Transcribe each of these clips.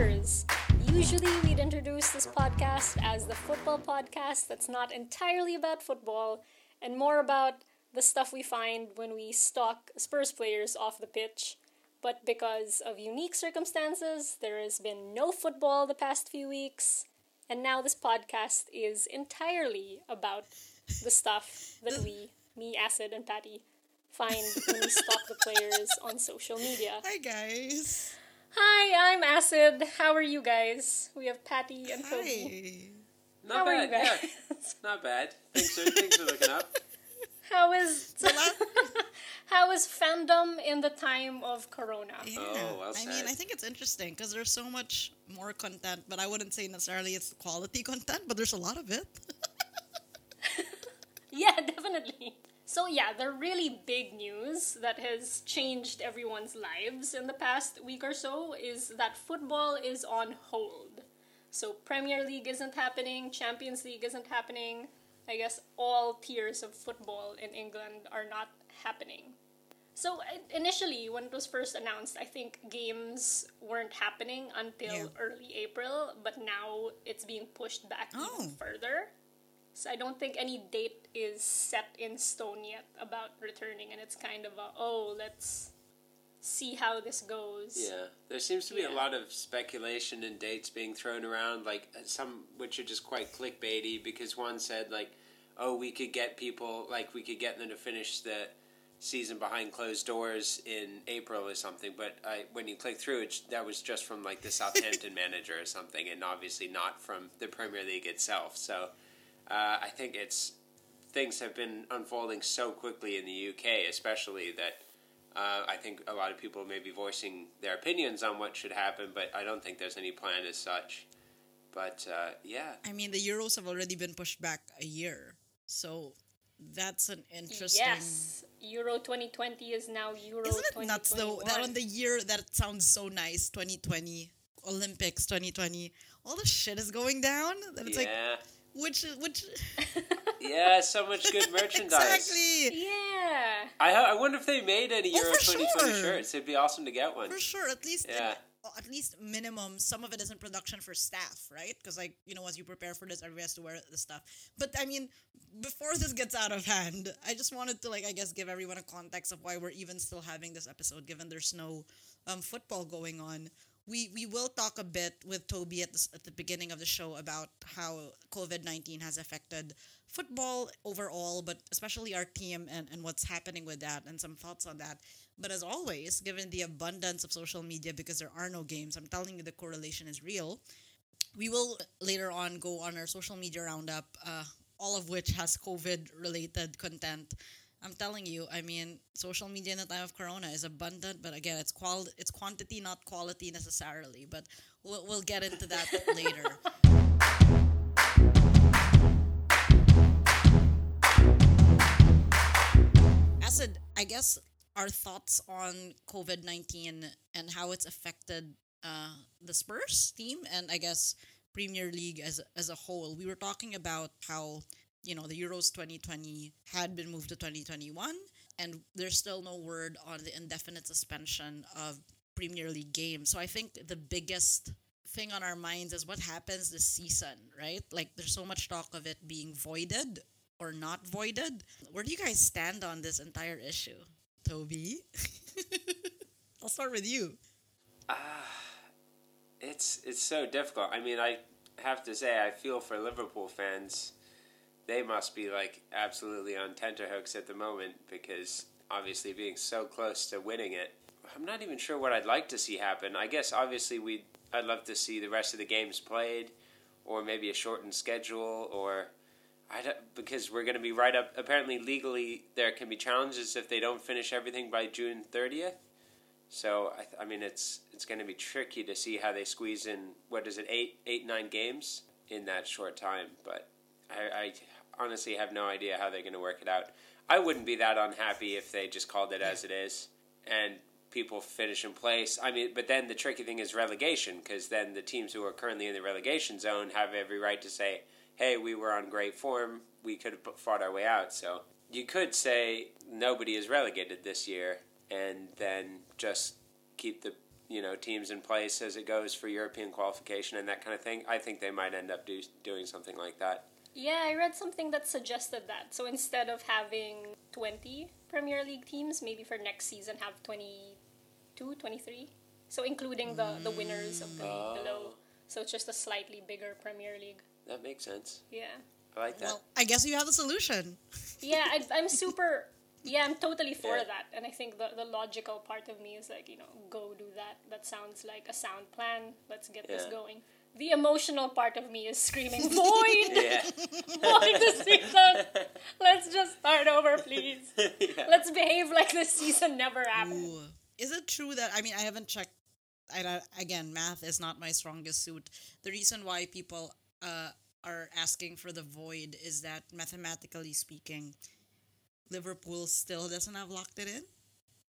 Usually, we'd introduce this podcast as the football podcast that's not entirely about football and more about the stuff we find when we stalk Spurs players off the pitch. But because of unique circumstances, there has been no football the past few weeks, and now this podcast is entirely about the stuff that we, me, Acid, and Patty, find when we stalk the players on social media. Hi guys. Hi, I'm Acid. How are you guys? We have Patty and Toby. Hi. Not How are bad, you guys? yeah. Not bad. Things are, things are looking up. How is how is fandom in the time of Corona? Yeah. Oh, well I mean. I think it's interesting because there's so much more content, but I wouldn't say necessarily it's quality content, but there's a lot of it. Yeah, definitely. So yeah, the really big news that has changed everyone's lives in the past week or so is that football is on hold. So Premier League isn't happening, Champions League isn't happening. I guess all tiers of football in England are not happening. So initially, when it was first announced, I think games weren't happening until Yeah. early April, but now it's being pushed back Oh. even further. So I don't think any date is set in stone yet about returning, and it's kind of a oh, let's see how this goes. Yeah, there seems to be Yeah. a lot of speculation and dates being thrown around, like some which are just quite clickbaity. Because one said like, "Oh, we could get people like we could get them to finish the season behind closed doors in April or something." But I, when you click through it, that was just from like the Southampton manager or something, and obviously not from the Premier League itself. So uh, I think it's things have been unfolding so quickly in the UK, especially that uh, I think a lot of people may be voicing their opinions on what should happen, but I don't think there's any plan as such. But uh, yeah, I mean, the Euros have already been pushed back a year, so that's an interesting. Yes, Euro 2020 is now Euro Isn't it nuts though that on the year that sounds so nice, 2020 Olympics, 2020, all the shit is going down. That it's like yeah, which which yeah, so much good merchandise. exactly Yeah. I I wonder if they made any Oh, Euro for 2020 sure. shirts. It'd be awesome to get one. for sure. At least Yeah. well, at least minimum some of it is in production for staff, right? Because like you know, as you prepare for this, everybody has to wear the stuff. But I mean, before this gets out of hand, I just wanted to like I guess give everyone a context of why we're even still having this episode, given there's no um, football going on. We we will talk a bit with Toby at the, at the beginning of the show about how COVID nineteen has affected football overall, but especially our team and, and what's happening with that and some thoughts on that. But as always, given the abundance of social media because there are no games, I'm telling you the correlation is real. We will later on go on our social media roundup, uh, all of which has COVID related content. I'm telling you, I mean, social media in the time of Corona is abundant, but again, it's qual it's quantity, not quality necessarily. But we'll, we'll get into that later. Acid, I guess our thoughts on COVID 19 and how it's affected uh, the Spurs team and I guess Premier League as, as a whole. We were talking about how, you know, the Euros 2020 had been moved to 2021 and there's still no word on the indefinite suspension of Premier League games. So I think the biggest thing on our minds is what happens this season, right? Like there's so much talk of it being voided or not voided. Where do you guys stand on this entire issue? Toby? I'll start with you. Ah it's it's so difficult. I mean, I have to say, I feel for Liverpool fans. They must be like absolutely on tenterhooks at the moment because obviously being so close to winning it. I'm not even sure what I'd like to see happen. I guess obviously we I'd love to see the rest of the games played, or maybe a shortened schedule, or I don't, because we're going to be right up. Apparently, legally, there can be challenges if they don't finish everything by June 30th. So I, I mean, it's it's going to be tricky to see how they squeeze in what is it eight eight nine games in that short time. But I, I honestly have no idea how they're going to work it out. I wouldn't be that unhappy if they just called it as it is and people finish in place. I mean, but then the tricky thing is relegation because then the teams who are currently in the relegation zone have every right to say, "Hey, we were on great form. We could have fought our way out." So you could say nobody is relegated this year, and then just keep the you know teams in place as it goes for European qualification and that kind of thing. I think they might end up do, doing something like that. Yeah, I read something that suggested that. So instead of having 20 Premier League teams, maybe for next season have 22, 23. So including the, the winners of the league below. Oh. So it's just a slightly bigger Premier League. That makes sense. Yeah. I like that. Well, I guess you have the solution. Yeah, I, I'm super. Yeah, I'm totally for Yeah. that. And I think the, the logical part of me is like, you know, go do that. That sounds like a sound plan. Let's get this going. The emotional part of me is screaming, Void! yeah. Void this season! Let's just start over, please. yeah. Let's behave like this season never happened. Ooh. Is it true that I mean I haven't checked? I again, math is not my strongest suit. The reason why people uh, are asking for the void is that mathematically speaking, Liverpool still doesn't have locked it in.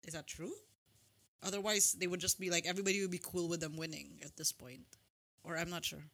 Is that true? Otherwise, they would just be like everybody would be cool with them winning at this point, or I'm not sure.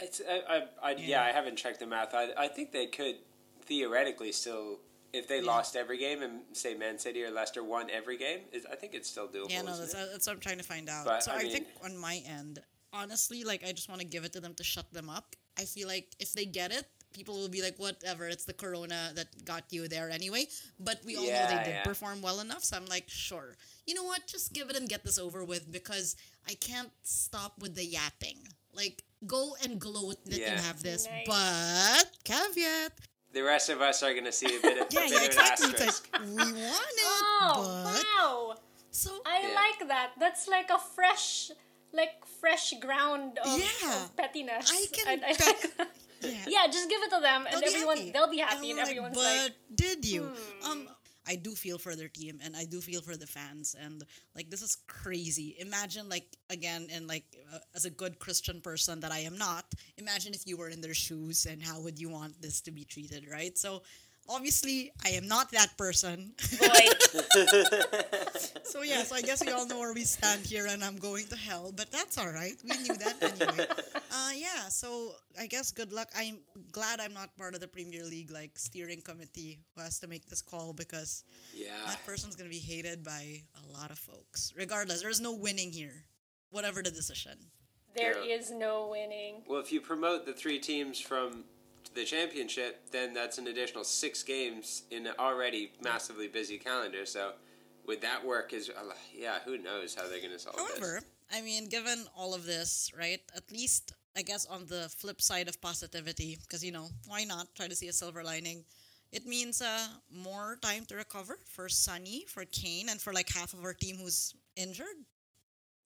It's, I, I, I, yeah. I haven't checked the math. I, I think they could theoretically still, if they lost every game and say Man City or Leicester won every game, is I think it's still doable. Yeah, no, that's, that's what I'm trying to find out. But, so I I, mean- think on my end, honestly, like I just want to give it to them to shut them up. I feel like if they get it, people will be like, whatever, it's the corona that got you there anyway. But we all know they did yeah. perform well enough, so I'm like, sure. You know what? Just give it and get this over with because I can't stop with the yapping. Like, go and gloat that Yeah. you have this, Nice. but caveat. the rest of us are going to see a bit of, Yeah, a bit yeah, of exactly. an It's asterisk. like, we want it, Oh, but. wow! So, I Yeah. like that. That's like a fresh, like fresh ground of, Yeah. of pettiness. I can I, I bet- like that. Yeah. Yeah, just give it to them, and They'll everyone happy. they'll be happy, And and, I'm everyone's but like, did you? hmm. Um, I do feel for their team, and I do feel for the fans, and like this is crazy. Imagine, like again, and like uh, as a good Christian person that I am not, imagine if you were in their shoes, and how would you want this to be treated, right? So. Obviously, I am not that person. boy, so yeah, so I guess we all know where we stand here, and I'm going to hell, but that's all right. We knew that anyway. Uh, yeah, so I guess good luck. I'm glad I'm not part of the Premier League like steering committee who has to make this call because Yeah. that person's gonna be hated by a lot of folks. Regardless, there's no winning here, whatever the decision. there Yeah. is no winning. Well, if you promote the three teams from the championship, then that's an additional six games in an already massively busy calendar. So, would that work? Is uh, yeah, who knows how they're going to solve it? However, this? I mean, given all of this, right? At least I guess on the flip side of positivity, because you know why not try to see a silver lining. It means uh, more time to recover for Sunny, for Kane, and for like half of our team who's injured.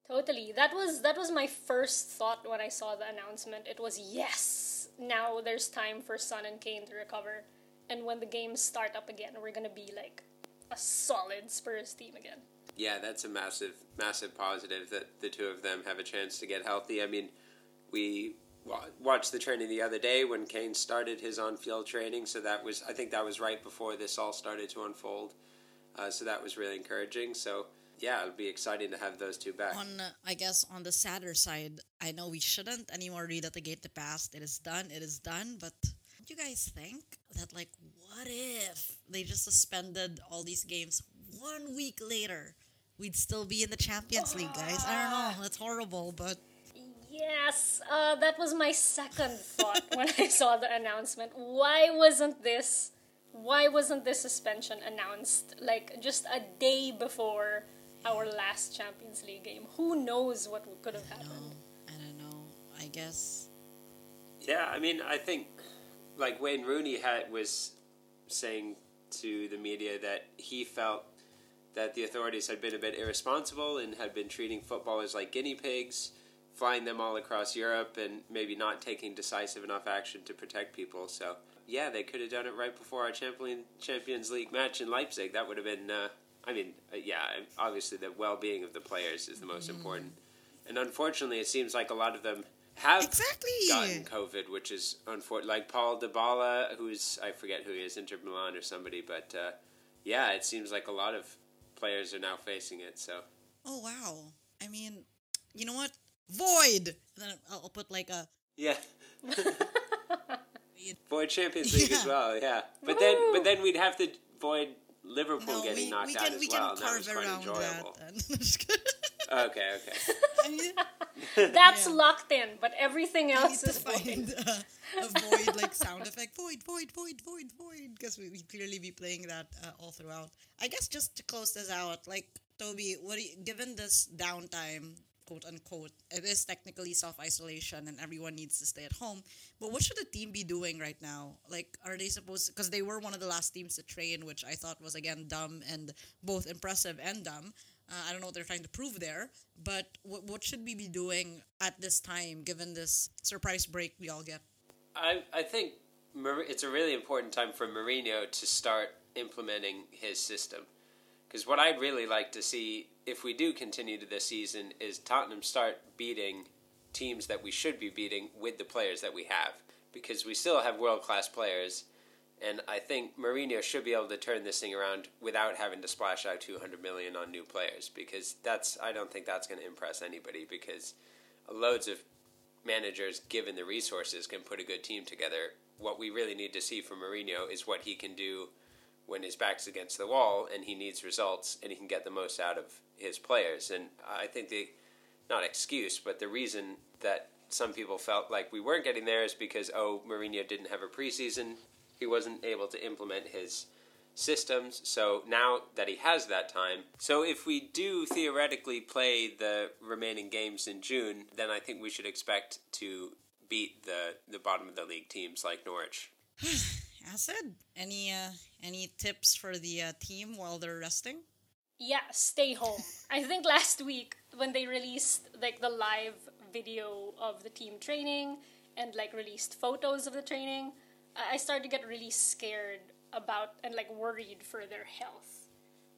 Totally. That was that was my first thought when I saw the announcement. It was yes. Now there's time for Son and Kane to recover, and when the games start up again, we're gonna be like a solid Spurs team again. Yeah, that's a massive, massive positive that the two of them have a chance to get healthy. I mean, we watched the training the other day when Kane started his on-field training, so that was I think that was right before this all started to unfold. Uh, so that was really encouraging. So yeah, it'll be exciting to have those two back. On uh, I guess on the sadder side, I know we shouldn't anymore relitigate the past. It is done. It is done. But don't you guys think that like what if they just suspended all these games one week later? We'd still be in the Champions League, guys. I don't know. That's horrible, but Yes, uh, that was my second thought when I saw the announcement. Why wasn't this? Why wasn't this suspension announced like just a day before our last Champions League game? Who knows what could have no, happened? I don't know. I guess Yeah, I mean, I think like Wayne Rooney had was saying to the media that he felt that the authorities had been a bit irresponsible and had been treating footballers like guinea pigs, flying them all across Europe, and maybe not taking decisive enough action to protect people. So yeah, they could have done it right before our Champions League match in Leipzig. That would have been. Uh, I mean, uh, yeah, obviously the well-being of the players is the most important, and unfortunately, it seems like a lot of them have exactly. gotten COVID, which is unfortunate. Like Paul Dybala, who's I forget who he is, Inter Milan or somebody, but uh, yeah, it seems like a lot of players are now facing it. So Oh wow. I mean, you know what? Void. And then I'll I'll put like a yeah, void Champions League as well. Yeah, but then but then we'd have to void Liverpool No, getting we, knocked we out can as we well. can and that was carve quite around enjoyable. that. And Just kidding. Okay, okay. That's Yeah. locked in, but everything else need is void. find uh, a void like sound effect. Void, void, void, void, void. Because we we clearly be playing that uh, all throughout. I guess just to close this out, like Toby, what do you, given this downtime, quote unquote, it is technically self isolation and everyone needs to stay at home. But what should the team be doing right now? Like, are they supposed? Because they were one of the last teams to train, which I thought was again dumb and both impressive and dumb. Uh, I don't know what they're trying to prove there, but what, what should we be doing at this time, given this surprise break we all get? I I think it's a really important time for Mourinho to start implementing his system. Because what I'd really like to see if we do continue to this season is Tottenham start beating teams that we should be beating with the players that we have. Because we still have world class players, and I think Mourinho should be able to turn this thing around without having to splash out 200 million on new players. Because that's I don't think that's going to impress anybody. Because loads of managers, given the resources, can put a good team together. What we really need to see from Mourinho is what he can do when his back's against the wall and he needs results and he can get the most out of his players. And I think the not excuse, but the reason that some people felt like we weren't getting there is because oh, Mourinho didn't have a preseason. He wasn't able to implement his systems. So now that he has that time, so if we do theoretically play the remaining games in June, then I think we should expect to beat the the bottom of the league teams like Norwich. Acid, any uh, any tips for the uh, team while they're resting? Yeah, stay home. I think last week when they released like the live video of the team training and like released photos of the training, I I started to get really scared about and like worried for their health.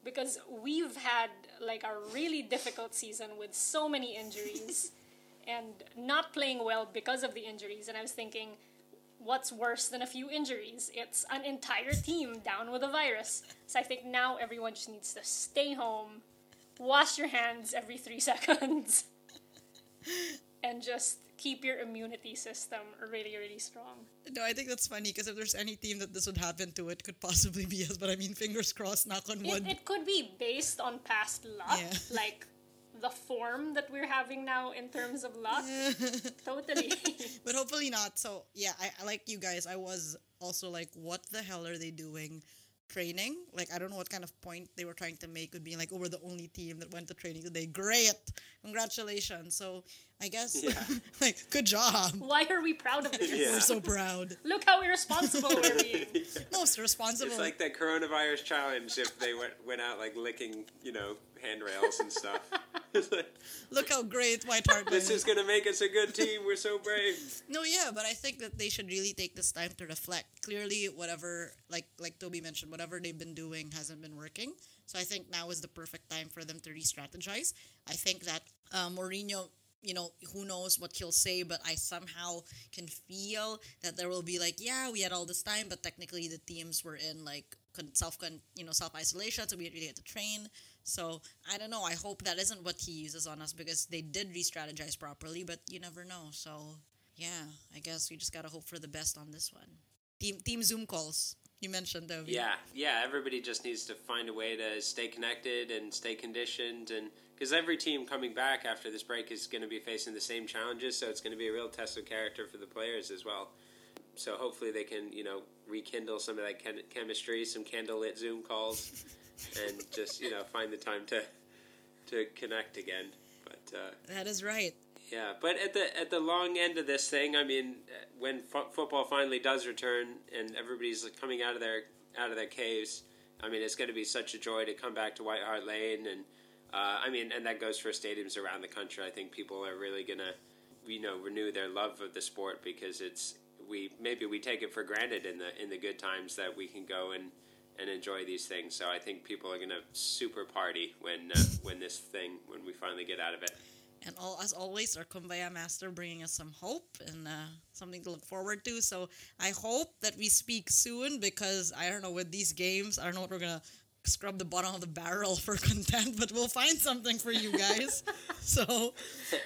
Because we've had like a really difficult season with so many injuries and not playing well because of the injuries and I was thinking what's worse than a few injuries? It's an entire team down with a virus. So I think now everyone just needs to stay home, wash your hands every three seconds, and just keep your immunity system really, really strong. No, I think that's funny because if there's any team that this would happen to, it could possibly be us. But I mean, fingers crossed, knock on wood. It, it could be based on past luck, Yeah. like the form that we're having now in terms of luck. totally. but hopefully not. So yeah, I, I like you guys. I was also like, what the hell are they doing? Training? Like I don't know what kind of point they were trying to make with being like, oh, we're the only team that went to training today. Great, congratulations. So I guess Yeah. like good job. Why are we proud of this? Yeah. We're so proud. Look how irresponsible we're being. Most responsible. It's like that coronavirus challenge if they went went out like licking, you know, handrails and stuff. Like, Look how great White Hart this is. is gonna make us a good team. We're so brave. No, yeah, but I think that they should really take this time to reflect. Clearly, whatever, like like Toby mentioned, whatever they've been doing hasn't been working. So I think now is the perfect time for them to re-strategize. I think that uh, Mourinho, you know, who knows what he'll say, but I somehow can feel that there will be like, yeah, we had all this time, but technically the teams were in like self, you know, self isolation, so we really get to train. So I don't know. I hope that isn't what he uses on us because they did re-strategize properly, but you never know. So yeah, I guess we just gotta hope for the best on this one. Team team Zoom calls. You mentioned though. Yeah, yeah. Everybody just needs to find a way to stay connected and stay conditioned, and because every team coming back after this break is going to be facing the same challenges, so it's going to be a real test of character for the players as well. So hopefully they can, you know, rekindle some of that chem- chemistry, some candlelit Zoom calls, and just you know find the time to to connect again. But uh, That is right. yeah, but at the at the long end of this thing, I mean, when fo- football finally does return and everybody's coming out of their out of their caves, I mean, it's going to be such a joy to come back to White Hart Lane, and uh, I mean, and that goes for stadiums around the country. I think people are really to, you know, renew their love of the sport because it's we maybe we take it for granted in the in the good times that we can go and and enjoy these things. So I think people are to super party when uh, when this thing when we finally get out of it. And all as always, our Kumbaya Master bringing us some hope and uh, something to look forward to. So I hope that we speak soon because I don't know with these games, I don't know what we're gonna scrub the bottom of the barrel for content, but we'll find something for you guys. so,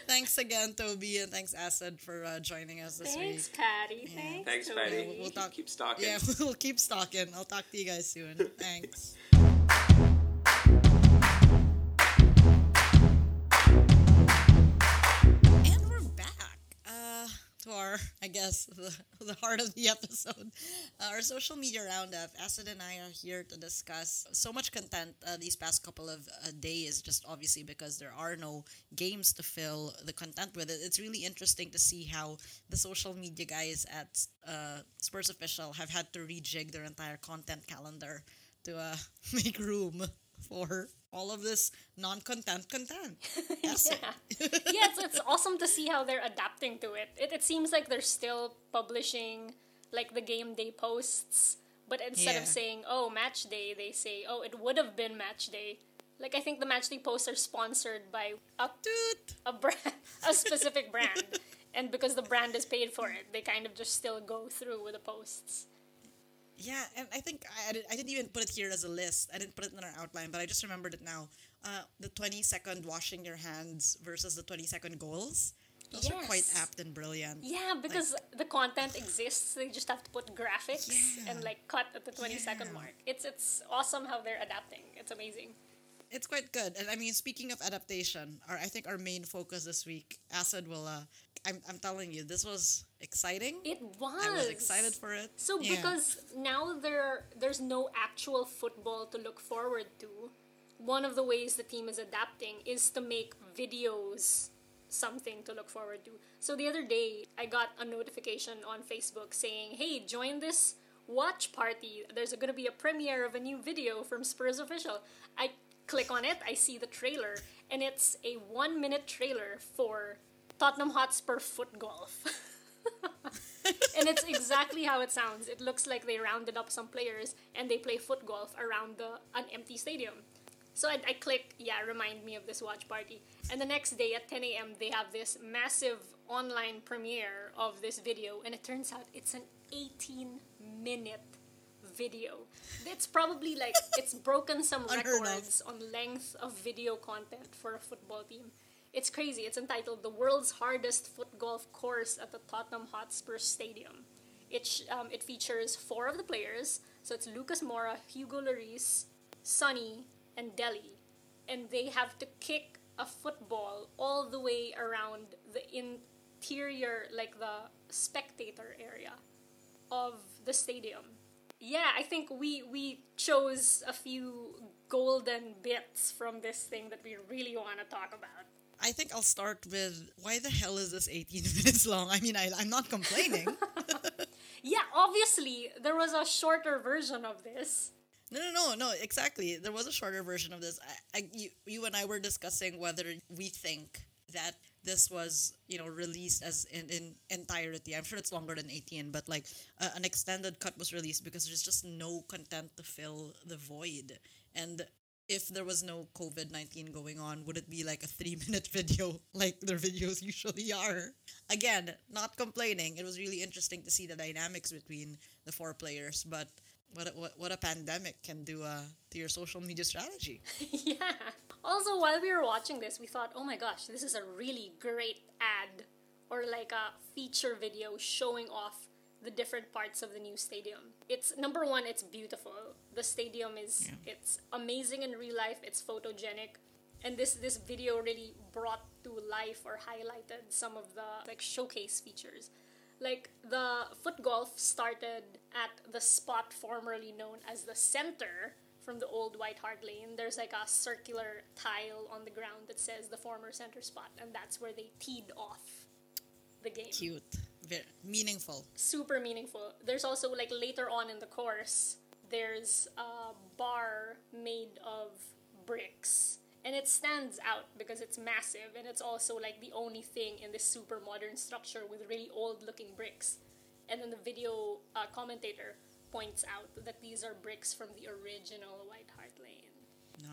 thanks again, Toby, and thanks, Acid, for uh, joining us this week. Thanks, week. Patty. Thanks, Thanks, Toby. Patty. We'll- we'll talk- Keep stalking. Yeah, we'll keep stalking. I'll talk to you guys soon. Thanks. I guess, the, the heart of the episode. Uh, our social media roundup. Acid and I are here to discuss so much content uh, these past couple of uh, days, just obviously because there are no games to fill the content with it. It's really interesting to see how the social media guys at uh, Spurs Official have had to rejig their entire content calendar to uh, make room for all of this non-content content. Acid. Yeah, yeah it's, it's awesome to see how they're adapting to it. it. It seems like they're still publishing like the game day posts, but instead Yeah. of saying "oh match day," they say "oh it would have been match day." Like I think the match day posts are sponsored by a Toot. a brand, a specific brand, and because the brand is paid for it, they kind of just still go through with the posts. Yeah, and I think I, I, didn't, I didn't even put it here as a list. I didn't put it in our outline, but I just remembered it now. Uh, the 20 second washing your hands versus the 20 second goals. Those are quite apt and brilliant. Yeah, because the content exists. They just have to put graphics Yeah. and like cut at the twenty second Yeah. mark. It's it's awesome how they're adapting. It's amazing. It's quite good. And I mean, speaking of adaptation, our I think our main focus this week, Acid will. Uh, I'm, I'm telling you, this was exciting. It was. I was excited for it. So Yeah. because now there there's no actual football to look forward to, one of the ways the team is adapting is to make videos something to look forward to. So the other day I got a notification on Facebook saying, "Hey, join this watch party. There's going to be a premiere of a new video from Spurs official." I click on it, I see the trailer, and it's a 1-minute trailer for Tottenham Hotspur foot golf. and it's exactly how it sounds. It looks like they rounded up some players and they play foot golf around the an empty stadium. So I, I click, yeah, remind me of this watch party. And the next day at 10 a.m., they have this massive online premiere of this video, and it turns out it's an 18 minute video. It's probably like, it's broken some records on length of video content for a football team. It's crazy. It's entitled The World's Hardest Foot Golf Course at the Tottenham Hotspur Stadium. It, um, it features four of the players. So it's Lucas Moura, Hugo Lloris, Sonny, and Dele. And they have to kick a football all the way around the interior, like the spectator area of the stadium. Yeah, I think we we chose a few golden bits from this thing that we really want to talk about. I think I'll start with why the hell is this 18 minutes long? I mean, I, I'm not complaining. Yeah, obviously there was a shorter version of this. No, no, no, no. Exactly. There was a shorter version of this. I, I, you, you and I were discussing whether we think that this was, you know, released as in, in entirety. I'm sure it's longer than 18, but like uh, an extended cut was released because there's just no content to fill the void. And if there was no COVID 19 going on, would it be like a three minute video like their videos usually are? Again, not complaining. It was really interesting to see the dynamics between the four players, but what a, what, what a pandemic can do uh, to your social media strategy. yeah. Also, while we were watching this, we thought, oh my gosh, this is a really great ad or like a feature video showing off the different parts of the new stadium. It's number one, it's beautiful. The stadium is it's amazing in real life. It's photogenic, and this this video really brought to life or highlighted some of the like showcase features. Like the foot golf started at the spot formerly known as the center from the old White Hart Lane. There's like a circular tile on the ground that says the former center spot, and that's where they teed off the game. Cute, very meaningful. Super meaningful. There's also like later on in the course, there's a bar made of bricks. And it stands out because it's massive and it's also like the only thing in this super modern structure with really old looking bricks. And then the video uh, commentator points out that these are bricks from the original White Hart Lane.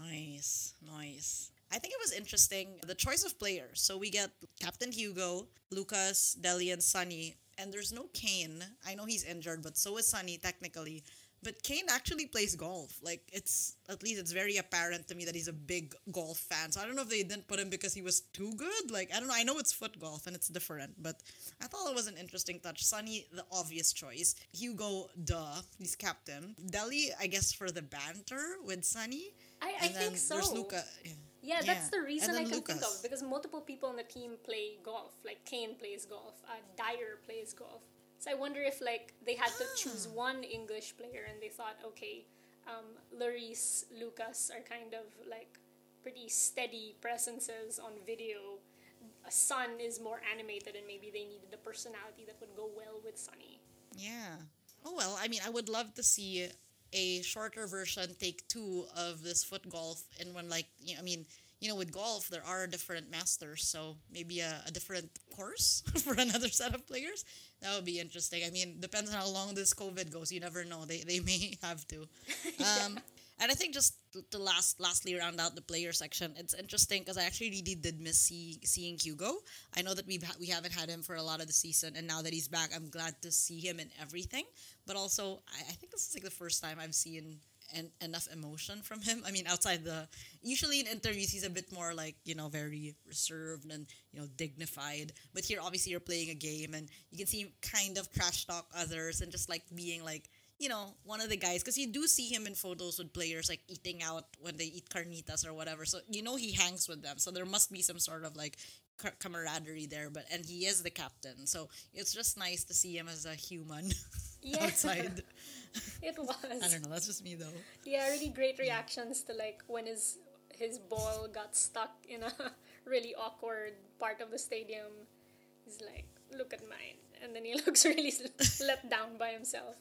Nice, nice. I think it was interesting the choice of players. So we get Captain Hugo, Lucas, Dele, and Sunny, and there's no Kane. I know he's injured, but so is Sunny technically. But Kane actually plays golf. Like it's at least it's very apparent to me that he's a big golf fan. So I don't know if they didn't put him because he was too good. Like I don't know. I know it's foot golf and it's different, but I thought it was an interesting touch. Sunny, the obvious choice. Hugo, duh, he's captain. Dele, I guess for the banter with Sunny. I, I think so. There's Luca. Yeah. Yeah, that's the reason I can think Lucas. of because multiple people on the team play golf. Like Kane plays golf, uh, Dier plays golf. So I wonder if like they had to choose Ah. one English player and they thought, okay, um, Lucas are kind of like pretty steady presences on video. A Sun is more animated and maybe they needed a personality that would go well with Sunny. Yeah. Oh well, I mean, I would love to see a shorter version, take two of this foot golf, and when like, you know, I mean, you know, with golf there are different masters, so maybe a, a different course for another set of players. That would be interesting. I mean, depends on how long this COVID goes. You never know. They they may have to. Um, And I think just to- last lastly round out the player section, it's interesting because I actually really did miss see, seeing Hugo. I know that we ha- we haven't had him for a lot of the season, and now that he's back, I'm glad to see him in everything. But also, I, I think this is like the first time I've seen en- enough emotion from him. I mean, outside the usually in interviews he's a bit more like you know very reserved and you know dignified. But here, obviously, you're playing a game, and you can see him kind of trash talk others and just like being like you know, one of the guys, because you do see him in photos with players like eating out when they eat carnitas or whatever. So you know he hangs with them. So there must be some sort of like camaraderie there. But and he is the captain, so it's just nice to see him as a human Yeah. outside. It was. I don't know. That's just me though. Yeah, really great reactions to like when his his ball got stuck in a really awkward part of the stadium. He's like, "Look at mine," and then he looks really let down by himself.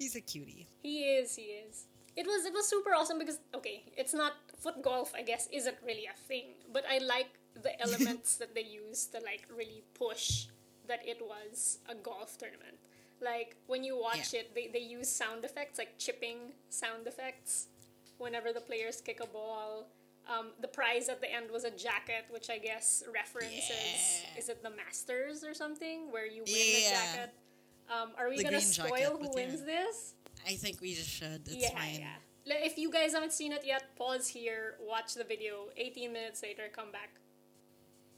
He's a cutie. He is, he is. It was it was super awesome because okay, it's not foot golf. I guess isn't really a thing, but I like the elements that they use to like really push that it was a golf tournament. Like when you watch Yeah. it, they, they use sound effects like chipping sound effects whenever the players kick a ball. Um, the prize at the end was a jacket, which I guess references Yeah. is it the Masters or something where you win the jacket. Um, are we The gonna spoil jacket, who wins yeah. this? I think we just should. It's yeah, fine. yeah. If you guys haven't seen it yet, pause here, watch the video. 18 minutes later, come back.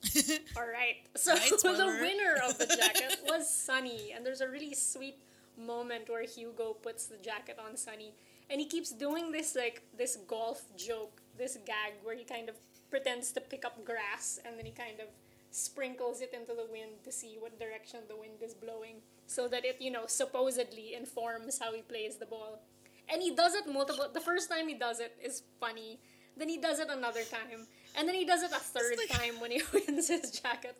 All right. So Right, the winner of the jacket was Sunny, and there's a really sweet moment where Hugo puts the jacket on Sunny, and he keeps doing this like this golf joke, this gag where he kind of pretends to pick up grass, and then he kind of sprinkles it into the wind to see what direction the wind is blowing, so that it you know supposedly informs how he plays the ball. And he does it multiple. The first time he does it is funny. Then he does it another time, and then he does it a third like- time when he wins his jacket.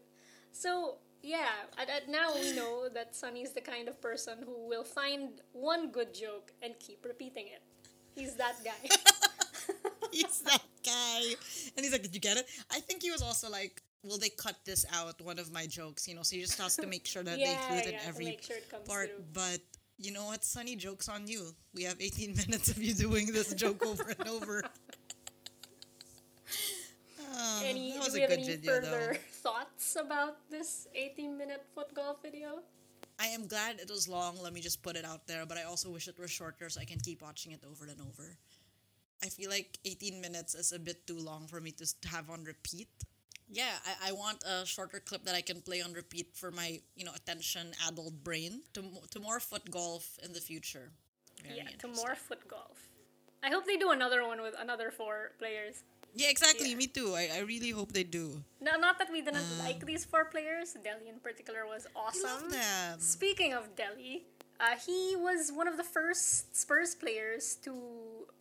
So yeah, and, and now we know that Sunny's the kind of person who will find one good joke and keep repeating it. He's that guy. he's that guy. And he's like, Did you get it? I think he was also like, Will they cut this out? One of my jokes, you know, so you just have to make sure that they Yeah, include it yeah, in every sure part. through. But you know what, Sunny? Joke's on you. We have 18 minutes of you doing this joke over and over. Oh, any, that do was we a have any video, further though. thoughts about this 18 minute foot golf video? I am glad it was long. Let me just put it out there. But I also wish it were shorter so I can keep watching it over and over. I feel like 18 minutes is a bit too long for me to have on repeat. Yeah, I, I want a shorter clip that I can play on repeat for my, you know, attention adult brain to, to more foot golf in the future. Very yeah, to more foot golf. I hope they do another one with another four players. Yeah, exactly. Yeah. Me too. I, I really hope they do. No, not that we didn't like these four players. Dele in particular was awesome. Speaking of Dele, uh, he was one of the first Spurs players to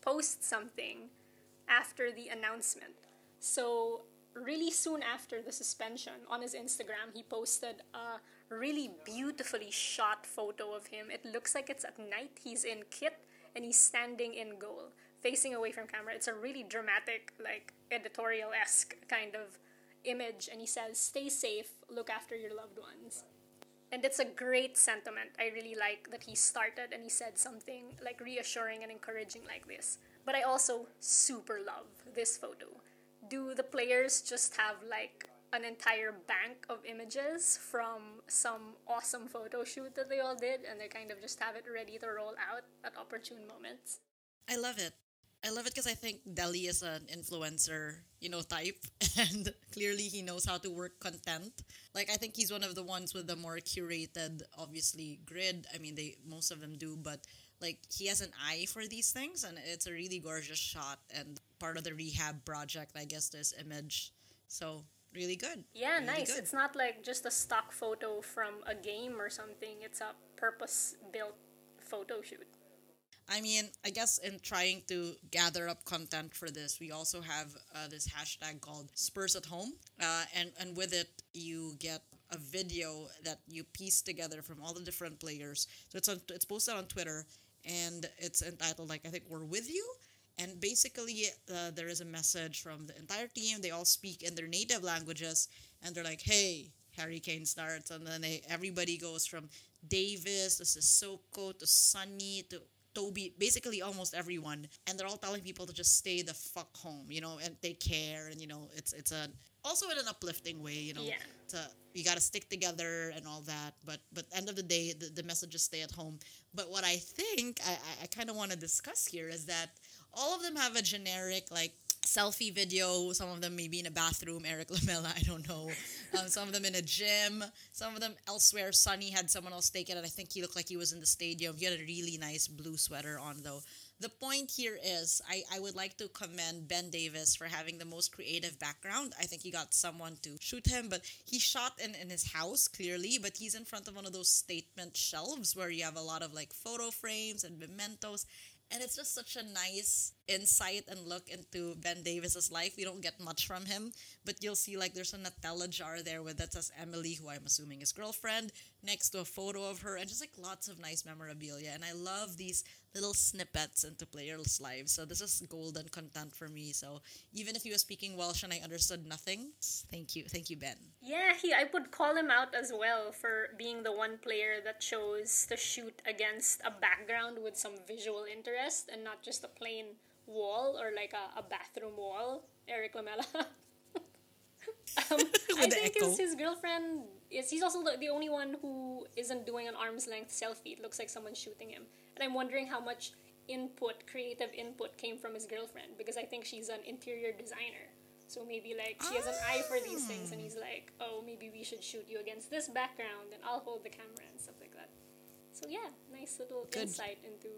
post something after the announcement. So, really soon after the suspension, on his Instagram, he posted a really beautifully shot photo of him. It looks like it's at night. He's in kit and he's standing in goal, facing away from camera. It's a really dramatic, like editorial esque kind of image. And he says, Stay safe, look after your loved ones. And it's a great sentiment. I really like that he started and he said something like reassuring and encouraging like this. But I also super love this photo. Do the players just have like an entire bank of images from some awesome photo shoot that they all did, and they kind of just have it ready to roll out at opportune moments. I love it. I love it because I think Dele is an influencer, you know, type, and clearly he knows how to work content. Like I think he's one of the ones with the more curated, obviously grid. I mean, they most of them do, but like he has an eye for these things, and it's a really gorgeous shot and part of the rehab project. I guess this image, so really good. Yeah, really nice. good. It's not like just a stock photo from a game or something. It's a purpose built photo shoot. I mean, I guess in trying to gather up content for this, we also have uh, this hashtag called Spurs at Home, uh, and and with it you get a video that you piece together from all the different players. So it's on, it's posted on Twitter, and it's entitled like I think we're with you. And basically, uh, there is a message from the entire team. They all speak in their native languages, and they're like, "Hey, Harry Kane starts," and then they, everybody goes from Davies to Sissoko to Sunny to Toby, basically almost everyone, and they're all telling people to just stay the fuck home, you know, and take care, and you know, it's it's a also in an uplifting way, you know, Yeah. to you got to stick together and all that. But but end of the day, the, the message is stay at home. But what I think I I, I kind of want to discuss here is that all of them have a generic like selfie video. Some of them maybe in a bathroom. Erik Lamela, I don't know. Um, some of them in a gym. Some of them elsewhere. Sunny had someone else take it, and I think he looked like he was in the stadium. He had a really nice blue sweater on though. The point here is, I, I would like to commend Ben Davies for having the most creative background. I think he got someone to shoot him, but he shot in, in his house clearly, but he's in front of one of those statement shelves where you have a lot of like photo frames and mementos. And it's just such a nice insight and look into Ben Davies's life. We don't get much from him, but you'll see like there's a Nutella jar there with that says Emily, who I'm assuming is girlfriend, next to a photo of her, and just like lots of nice memorabilia. And I love these little snippets into players' lives. So this is golden content for me. So even if he was speaking Welsh and I understood nothing, thank you, thank you, Ben. Yeah, he I would call him out as well for being the one player that chose to shoot against a background with some visual interest and not just a plain wall or like a, a bathroom wall. Erik Lamela. um, I think echo. his, his girlfriend is he's also the, the only one who isn't doing an arm's length selfie. It looks like someone's shooting him. And I'm wondering how much input, creative input came from his girlfriend because I think she's an interior designer. So maybe like she has an eye for these things, and he's like, "Oh, maybe we should shoot you against this background, and I'll hold the camera and stuff like that." So yeah, nice little Good. insight into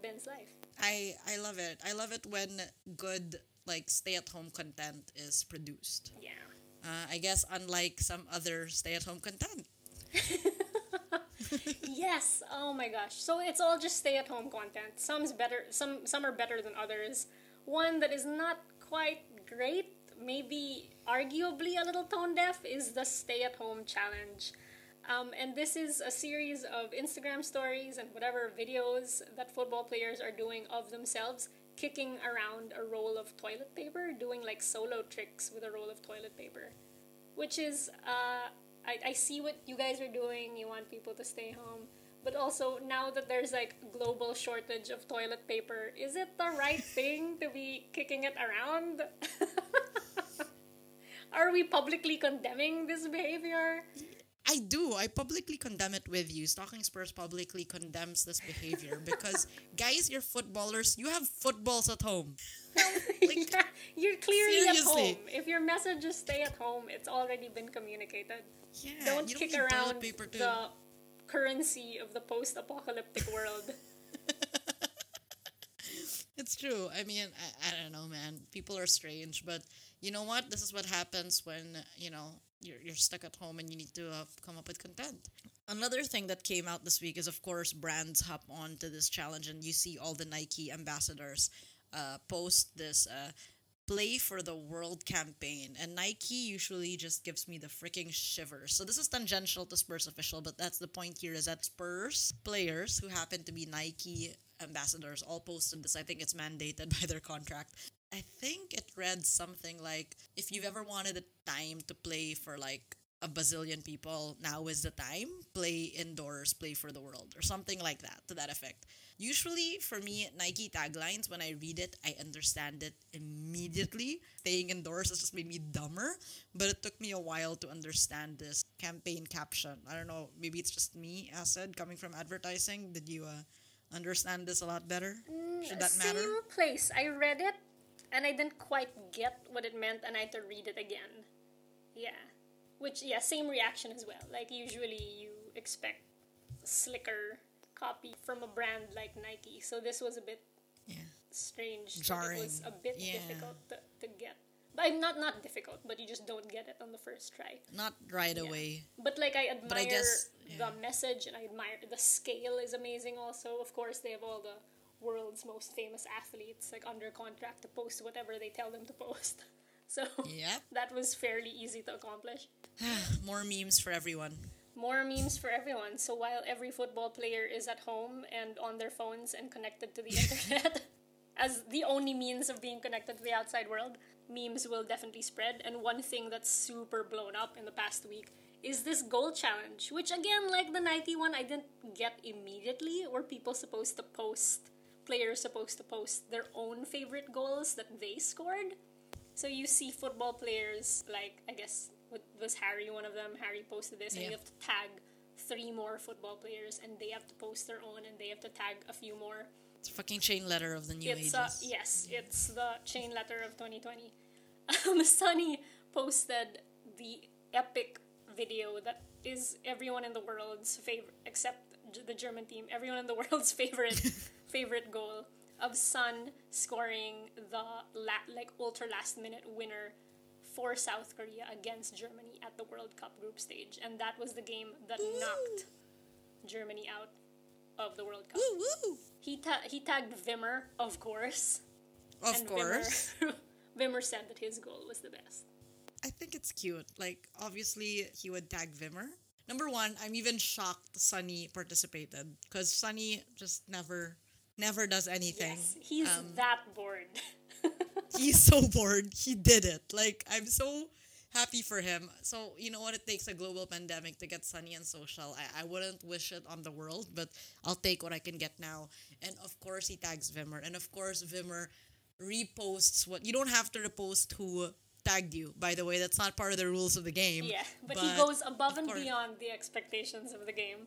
Ben's life. I I love it. I love it when good like stay at home content is produced. Yeah. Uh, I guess unlike some other stay at home content. yes. Oh my gosh. So it's all just stay-at-home content. Some's better. Some some are better than others. One that is not quite great, maybe arguably a little tone deaf, is the stay-at-home challenge. Um, and this is a series of Instagram stories and whatever videos that football players are doing of themselves kicking around a roll of toilet paper, doing like solo tricks with a roll of toilet paper. Which is, uh, I, I see what you guys are doing. You want people to stay home. But also, now that there's like global shortage of toilet paper, is it the right thing to be kicking it around? are we publicly condemning this behavior? I do. I publicly condemn it with you. Stalking Spurs publicly condemns this behavior because, guys, you're footballers. You have footballs at home. Like, yeah, you're clearly at home. If your message is stay at home, it's already been communicated. yeah, Don't kick toilet around the currency of the post-apocalyptic world. It's true. I mean, I, I don't know, man. People are strange, but you know what? This is what happens when, you know, you're, you're stuck at home and you need to uh, come up with content. Another thing that came out this week is, of course, brands hop on to this challenge, and you see all the Nike ambassadors uh, post this uh, play for the world campaign. And Nike usually just gives me the freaking shivers. So this is tangential to Spurs official, but that's the point here is that Spurs players who happen to be Nike ambassadors all posted this. I think it's mandated by their contract. I think it read something like if you've ever wanted a time to play for like a bazillion people, now is the time, play indoors, play for the world, or something like that, to that effect. Usually, for me, Nike taglines, when I read it, I understand it immediately. Staying indoors has just made me dumber, but it took me a while to understand this campaign caption. I don't know, maybe it's just me, Acid, coming from advertising. Did you uh, understand this a lot better? Should that matter? Same place. I read it and I didn't quite get what it meant and I had to read it again. Yeah. Which yeah, same reaction as well. Like usually you expect slicker copy from a brand like Nike. So this was a bit Yeah. strange. Jarring. It was a bit Yeah. difficult to, to get. But I'm not not difficult, but you just don't get it on the first try. Not right Yeah. away. But like I admire I guess- the message and I admire the scale is amazing also. Of course they have all the world's most famous athletes like under contract to post whatever they tell them to post. So Yep. that was fairly easy to accomplish. More memes for everyone. More memes for everyone. So while every football player is at home and on their phones and connected to the internet as the only means of being connected to the outside world, memes will definitely spread. And one thing that's super blown up in the past week is this goal challenge, which again, like the Nike one, I didn't get immediately. Were people supposed to post, players supposed to post their own favorite goals that they scored? So you see football players like I guess was Harry one of them? Harry posted this, and Yeah. you have to tag three more football players, and they have to post their own, and they have to tag a few more. It's a fucking chain letter of the new it's ages. uh, yes, it's the chain letter of 2020. Um, Sonny posted the epic video that is everyone in the world's favorite, except the German team. Everyone in the world's favorite favorite goal of Sun scoring the la- like ultra last minute winner for South Korea against Germany at the World Cup group stage, and that was the game that knocked Germany out of the World Cup. Woo! He ta- he tagged Wimmer, of course. Of and course. Wimmer, Wimmer said that his goal was the best. I think it's cute. Like, obviously, he would tag Wimmer. Number one, I'm even shocked Sonny participated because Sonny just never, never does anything. Yes, he's Um, that bored. He's so bored. He did it. Like, I'm so happy for him. So, you know what? It takes a global pandemic to get Sonny and social. I, I wouldn't wish it on the world, but I'll take what I can get now. And of course, he tags Wimmer. And of course, Wimmer reposts what you don't have to repost who tagged you. By the way, that's not part of the rules of the game. yeah, but, he goes above and beyond the expectations of the game.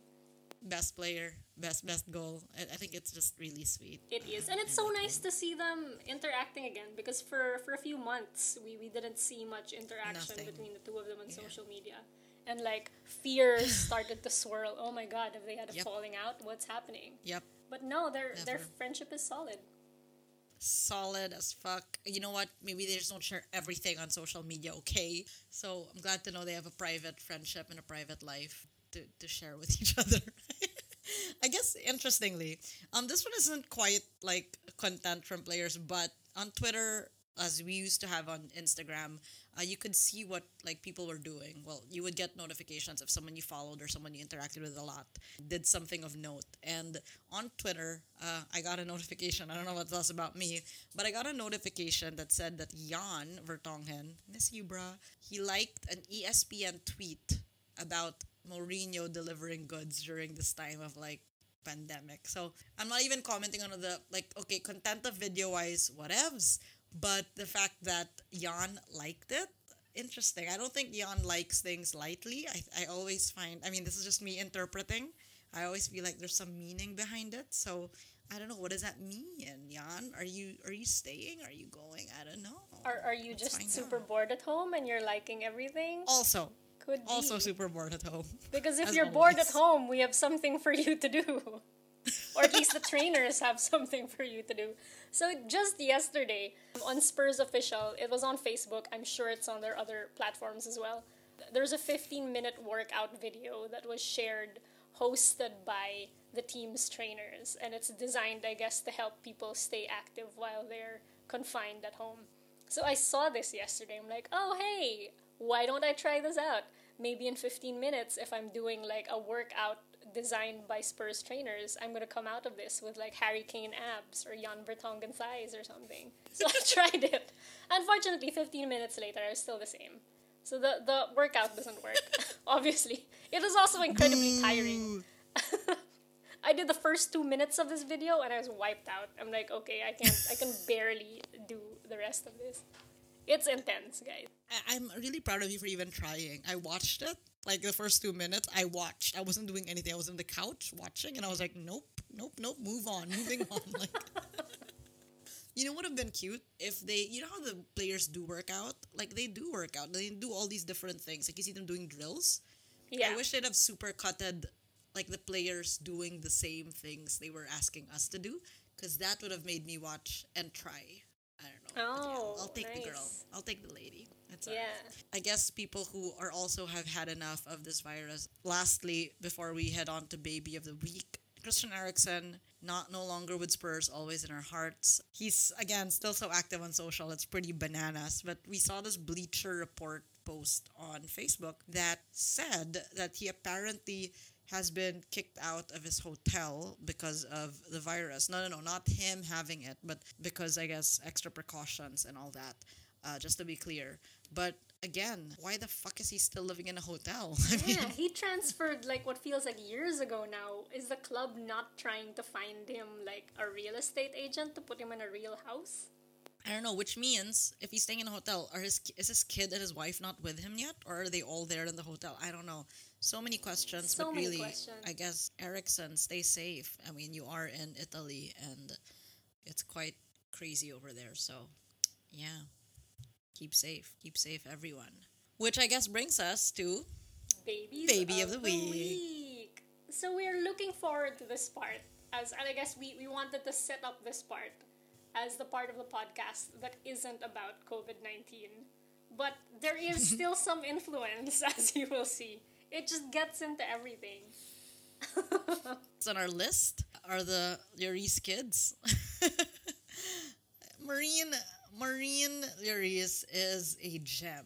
Best player, best best goal. I, I think it's just really sweet. It is, and it's so nice to see them interacting again because for for a few months we we didn't see much interaction Nothing. between the two of them on social media, and like fears started to swirl. Oh my God, have they had a Yep. falling out? What's happening? Yep. But no, their their friendship is solid. solid as fuck. You know what? Maybe they just don't share everything on social media, okay? So I'm glad to know they have a private friendship and a private life to, to share with each other. I guess interestingly, um, this one isn't quite like content from players, but on Twitter, as we used to have on Instagram, uh, you could see what like people were doing. Well, you would get notifications if someone you followed or someone you interacted with a lot did something of note. And on Twitter, uh, I got a notification. I don't know what that's about me, but I got a notification that said that Jan Vertonghen, miss you, bruh, he liked an ESPN tweet about Mourinho delivering goods during this time of like pandemic. So I'm not even commenting on the like okay, content of video wise, whatevs. But the fact that Jan liked it, interesting. I don't think Jan likes things lightly. I, I always find I mean this is just me interpreting. I always feel like there's some meaning behind it. So I don't know what does that mean, Jan? Are you are you staying? Are you going? I don't know. Are are you Let's just super out. bored at home and you're liking everything? Also, Could be. also super bored at home. Because if you're bored at home, we have something for you to do. or at least the trainers have something for you to do. So just yesterday on Spurs official, it was on Facebook. I'm sure it's on their other platforms as well. There's a 15 minute workout video that was shared, hosted by the team's trainers, and it's designed, I guess, to help people stay active while they're confined at home. So I saw this yesterday. I'm like, oh, hey, why don't I try this out? Maybe in 15 minutes, if I'm doing like a workout designed by Spurs trainers, I'm gonna come out of this with like Harry Kane abs or Jan Vertonghen thighs or something. So I tried it. Unfortunately, 15 minutes later, I was still the same. So the the workout doesn't work. Obviously, it was also incredibly tiring. I did the first two minutes of this video and I was wiped out. I'm like, okay, I can't. I can barely do the rest of this. It's intense, guys. I- I'm really proud of you for even trying. I watched it, like the first two minutes. I watched. I wasn't doing anything. I was on the couch watching, and I was like, nope, nope, nope. Move on, moving on. Like, you know, what would have been cute if they, you know, how the players do work out. Like they do work out. They do all these different things. Like you see them doing drills. Yeah. I wish they'd have super cutted, like the players doing the same things they were asking us to do, because that would have made me watch and try. I don't know. But yeah, Oh, I'll take the girl. I'll take the lady. That's Yeah. alright. I guess people who are also have had enough of this virus. Lastly, before we head on to baby of the week, Christian Eriksen, not no longer with Spurs, always in our hearts. He's again still so active on social. It's pretty bananas. But we saw this Bleacher Report post on Facebook that said that he apparently has been kicked out of his hotel because of the virus. No, no, no, not him having it, but because I guess extra precautions and all that. Uh, just to be clear. But again, why the fuck is he still living in a hotel? I mean, Yeah, he transferred like what feels like years ago now. Is the club not trying to find him like a real estate agent to put him in a real house? I don't know, which means if he's staying in a hotel, are his is his kid and his wife not with him yet, or are they all there in the hotel? I don't know. So many questions, So but many really, questions. I guess Eriksen, stay safe. I mean, you are in Italy, and it's quite crazy over there. So, yeah, keep safe, keep safe, everyone. Which I guess brings us to Babies Baby of the week. week. So we're looking forward to this part, as and I guess we we wanted to set up this part as the part of the podcast that isn't about COVID nineteen, but there is still some influence, as you will see. It just gets into everything. What's on our list are the Lloris kids. Marine Marine Lloris is a gem.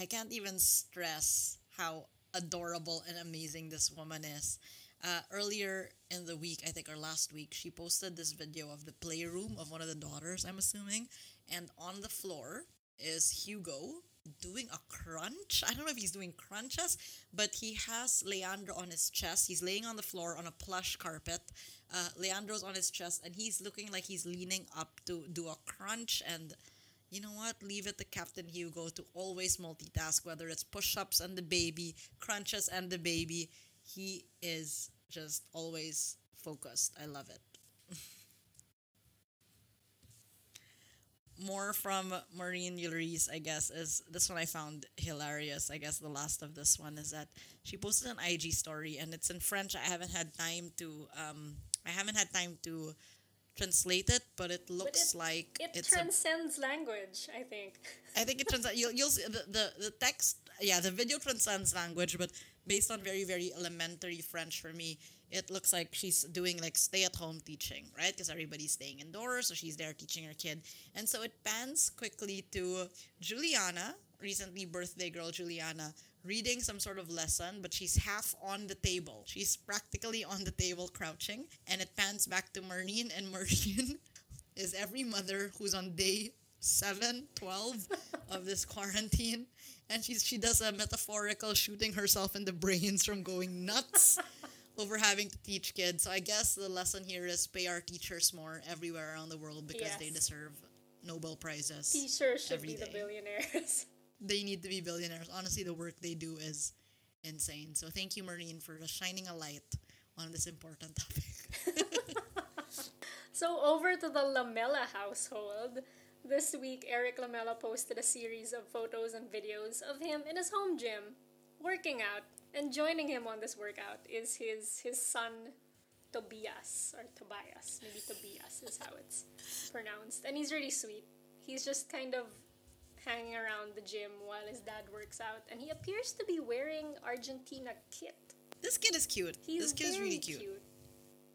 I can't even stress how adorable and amazing this woman is. Uh, earlier in the week, I think, or last week, she posted this video of the playroom of one of the daughters, I'm assuming, and on the floor is Hugo doing a crunch. I don't know if he's doing crunches, but he has Leandro on his chest. He's laying on the floor on a plush carpet. Uh, Leandro's on his chest, and he's looking like he's leaning up to do a crunch. And you know what? Leave it to Captain Hugo to always multitask, whether it's push ups and the baby, crunches and the baby. He is just always focused. I love it. More from Marine Lloris, I guess, is this one I found hilarious. I guess the last of this one is that she posted an IG story and it's in French. I haven't had time to um I haven't had time to translate it, but it looks it- like It it's a transcends language, I think. I think it transcends. You'll you'll see the, the the text. Yeah, the video transcends language, but based on very very elementary French for me, it looks like she's doing like stay at home teaching, right? Because everybody's staying indoors, so she's there teaching her kid, and so it pans quickly to Juliana, recently birthday girl Juliana. Reading some sort of lesson, but she's half on the table. She's practically on the table crouching, and it pans back to Marine, and Marine is every mother who's on day 7, 12 of this quarantine. And she's, she does a metaphorical shooting herself in the brains from going nuts over having to teach kids. So I guess the lesson here is pay our teachers more everywhere around the world because they deserve Nobel Prizes. Teachers should be the billionaires. They need to be billionaires. Honestly, the work they do is insane. So thank you, Marine, for shining a light on this important topic. So over to the Lamela household. This week, Erik Lamela posted a series of photos and videos of him in his home gym, working out. And joining him on this workout is his his son, Tobias or Tobias. Maybe Tobias is how it's pronounced. And he's really sweet. He's just kind of hanging around the gym while his dad works out, and he appears to be wearing Argentina kit. this kid is cute. He's this kid is really cute.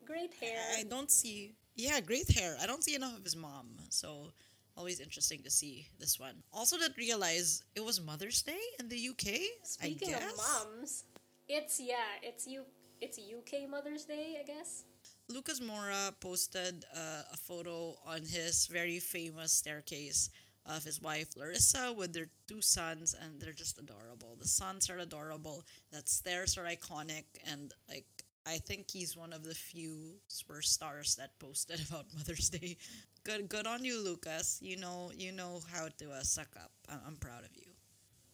Great hair. I don't see. Yeah, great hair. I don't see enough of his mom, so always interesting to see this one. Also, didn't realize it was Mother's Day in the UK. Speaking of moms, it's yeah, it's you, it's UK Mother's Day, I guess. Lucas Moura posted uh, a photo on his very famous staircase of his wife Larissa with their two sons, and they're just adorable. The sons are adorable. That stairs are iconic, and like I think he's one of the few Spurs stars that posted about Mother's Day. Good, good on you, Lucas. You know, you know how to uh, suck up. I'm, I'm proud of you.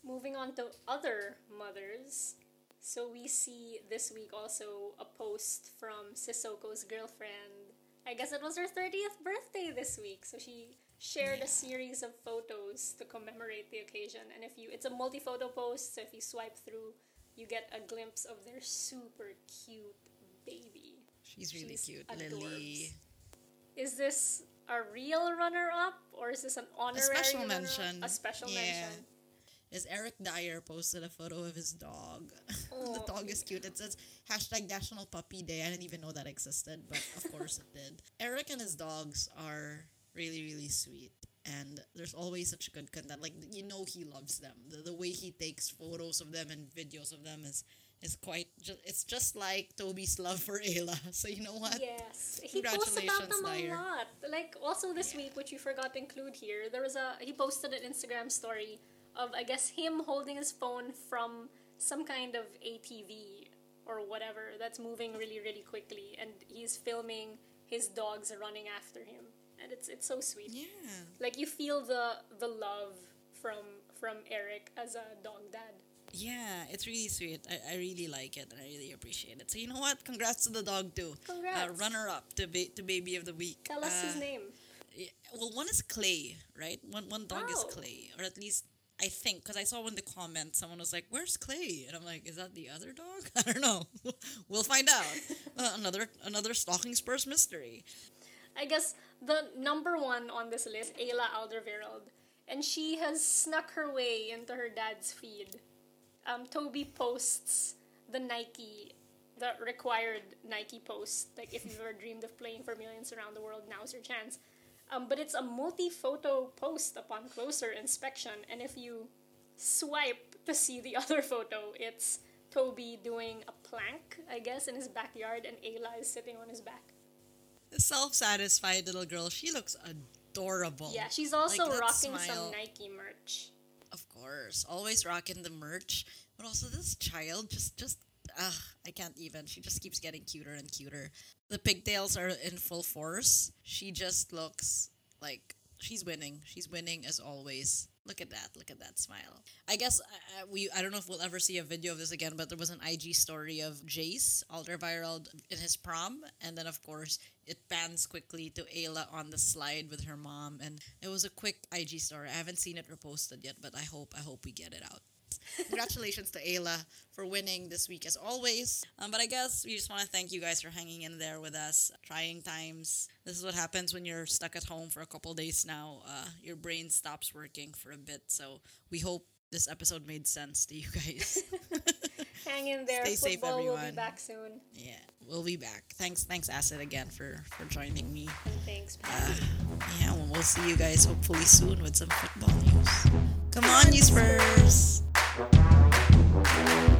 Moving on to other mothers. So we see this week also a post from Sissoko's girlfriend. I guess it was her 30th birthday this week. So she shared Yeah. a series of photos to commemorate the occasion. And if you it's a multi-photo post, so if you swipe through, you get a glimpse of their super cute baby. She's really She's cute, adorbs. Lily. Is this a real runner-up or is this an honorary A special mention. A special Yeah. mention. Is Eric Dier posted a photo of his dog. the Oh. dog is cute. It says hashtag National Puppy Day. I didn't even know that existed, but of course it did. Eric and his dogs are really, really sweet. And there's always such good content. Like you know he loves them. The, the way he takes photos of them and videos of them is is quite just it's just like Toby's love for Ayla. So you know what? Yes, he posts about them a Dier. lot. Like also this week, which we forgot to include here, there was a he posted an Instagram story of I guess him holding his phone from some kind of ATV or whatever that's moving really really quickly, and he's filming his dogs running after him, and it's it's so sweet. Yeah. Like you feel the the love from from Eric as a dog dad. Yeah, it's really sweet. I, I really like it and I really appreciate it. So you know what? Congrats to the dog too. Uh, runner up to ba- to baby of the week. Tell us his Uh, name. yeah, Well, one is Clay, right? One one dog is Oh. Clay, or at least I think because I saw in the comments someone was like, "Where's Clay?" And I'm like, "Is that the other dog?" I don't know. we'll find out. Uh, another another stalking Spurs mystery. I guess the number one on this list, Ayla Alderweireld, and she has snuck her way into her dad's feed. Um, Toby posts the Nike, the required Nike post. Like if you've ever dreamed of playing for millions around the world, now's your chance. Um, but it's a multi-photo post upon closer inspection, and if you swipe to see the other photo, it's Toby doing a plank, I guess, in his backyard, and Ayla is sitting on his back. The Self-satisfied little girl. She looks adorable. Yeah, she's also Like, rocking smile. some Nike merch. Of course, always rocking the merch. But also this child just just ugh, I can't even. She just keeps getting cuter and cuter. The pigtails are in full force. She just looks like she's winning. She's winning as always. Look at that. Look at that smile. I guess uh, we I don't know if we'll ever see a video of this again, but there was an IG story of Jace Alderweireld in his prom, and then of course it pans quickly to Ayla on the slide with her mom, and it was a quick IG story. I haven't seen it reposted yet, but I hope I hope we get it out. Congratulations to Ayla for winning this week as always. Um, but I guess we just want to thank you guys for hanging in there with us. Trying times. This is what happens when you're stuck at home for a couple days now. Uh, your brain stops working for a bit. So we hope this episode made sense to you guys. Hang in there. Stay safe, Football will be back soon. yeah, we'll be back. Thanks, thanks, Acid again for for joining me. And thanks, Uh, yeah, well, we'll see you guys hopefully soon with some football news. Come on, you Spurs! Thank you.